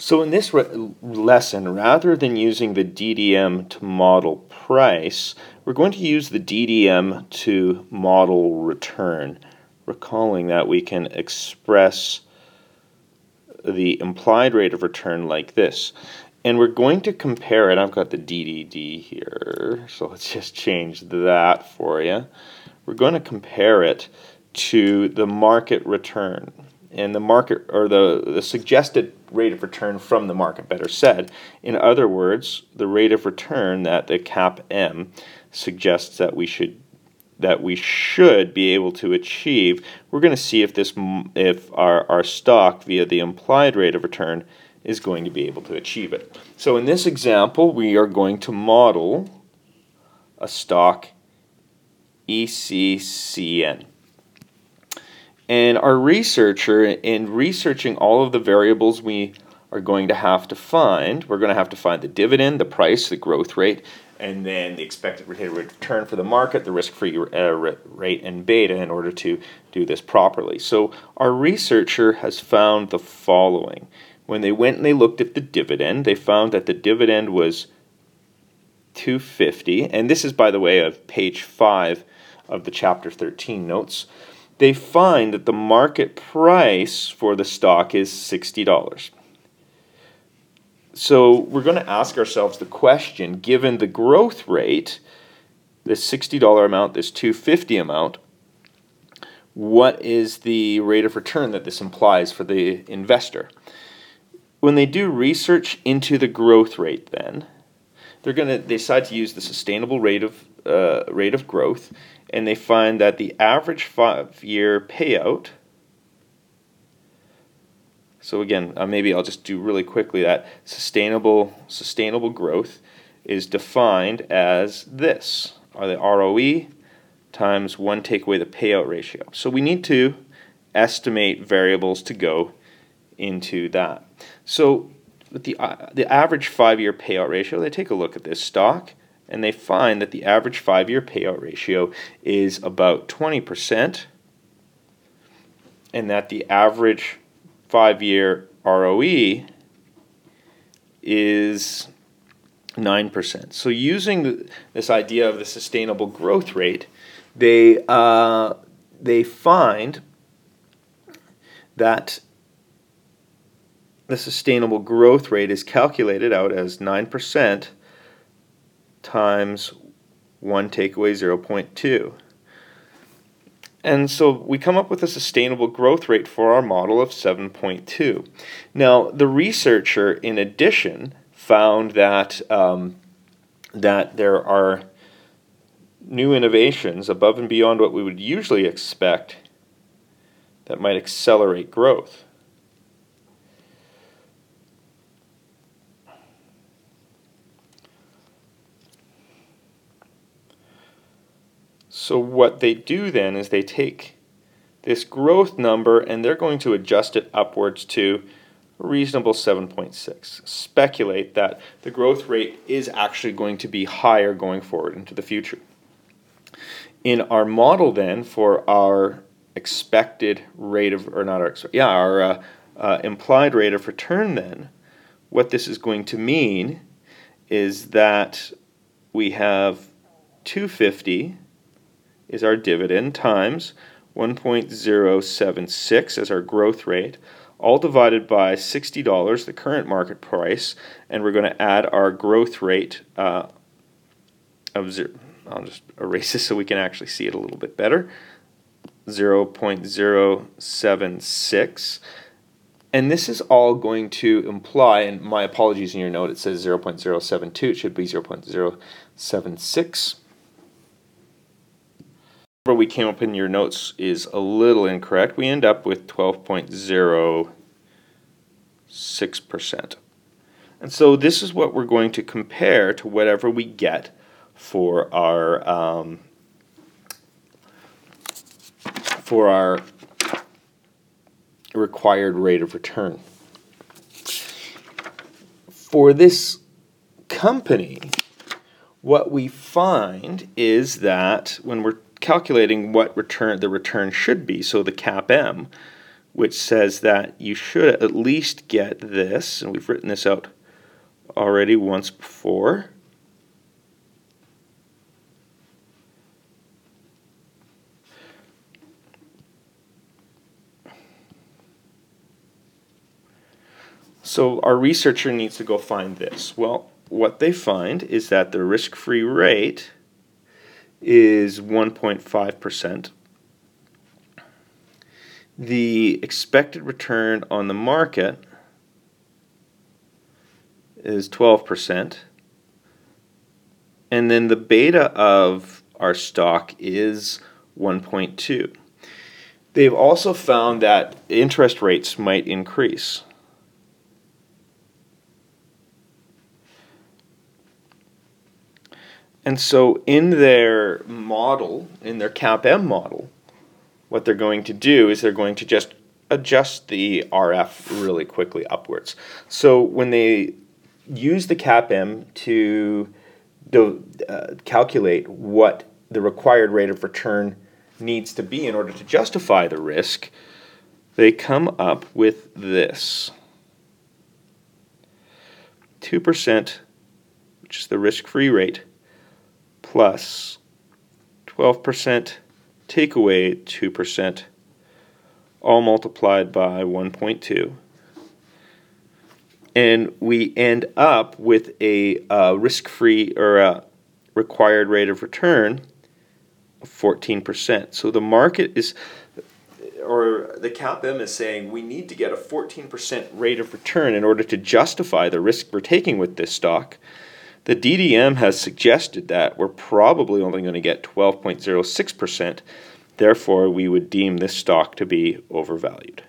So in this lesson, rather than using the DDM to model price, we're going to use the DDM to model return, recalling that we can express the implied rate of return like this. And we're going to compare it. I've got the DDD here, so let's just change that for you. We're going to compare it to the market return and the market or the, the suggested rate of return from the market, better said. In other words, the rate of return that the CAPM suggests that we should that we should be able to achieve. We're going to see if this if our, our stock via the implied rate of return is going to be able to achieve it. So in this example, we are going to model a stock ECCN. And our researcher, in researching all of the variables we are going to have to find, we're going to have to find the dividend, the price, the growth rate, and then the expected return for the market, the risk-free uh, rate, and beta in order to do this properly. So our researcher has found the following. When they went and they looked at the dividend, they found that the dividend was 250, and this is, by the way, of page 5 of the chapter 13 notes they find that the market price for the stock is $60. So we're going to ask ourselves the question given the growth rate, this $60 amount, this 250 amount, what is the rate of return that this implies for the investor? When they do research into the growth rate, then they're going to decide to use the sustainable rate of uh, rate of growth, and they find that the average five-year payout. So again, uh, maybe I'll just do really quickly that sustainable sustainable growth is defined as this: are the ROE times one take away the payout ratio. So we need to estimate variables to go into that. So with the uh, the average five-year payout ratio, they take a look at this stock and they find that the average five year payout ratio is about 20%, and that the average five year ROE is 9%. So, using this idea of the sustainable growth rate, they, uh, they find that the sustainable growth rate is calculated out as 9% times 1 take away 0.2. And so we come up with a sustainable growth rate for our model of 7.2. Now, the researcher, in addition, found that, um, that there are new innovations above and beyond what we would usually expect that might accelerate growth. So what they do then is they take this growth number and they're going to adjust it upwards to a reasonable 7.6. Speculate that the growth rate is actually going to be higher going forward into the future. In our model then for our expected rate of, or not our, yeah, our uh, uh, implied rate of return then, what this is going to mean is that we have 250 is our dividend times 1.076 as our growth rate, all divided by $60, the current market price, and we're going to add our growth rate uh, of zero. I'll just erase this so we can actually see it a little bit better. 0.076. And this is all going to imply, and my apologies in your note, it says 0.072, it should be 0.076 we came up in your notes is a little incorrect. We end up with 12.06%. And so this is what we're going to compare to whatever we get for our um, for our required rate of return. For this company, what we find is that when we're calculating what return the return should be, so the CAPM, which says that you should at least get this, and we've written this out already once before. So our researcher needs to go find this. Well, what they find is that the risk-free rate is 1.5%. The expected return on the market is 12%. And then the beta of our stock is 1.2. They've also found that interest rates might increase. And so in their model, in their CAPM model, what they're going to do is they're going to just adjust the RF really quickly upwards. So when they use the CAPM to do, uh, calculate what the required rate of return needs to be in order to justify the risk, they come up with this 2%, which is the risk free rate, plus 12% take away 2%, all multiplied by 1.2. And we end up with a uh, risk free or a required rate of return of 14%. So the market is, or the CAPM is saying we need to get a 14% rate of return in order to justify the risk we're taking with this stock. The DDM has suggested that we're probably only going to get 12.06%. Therefore, we would deem this stock to be overvalued.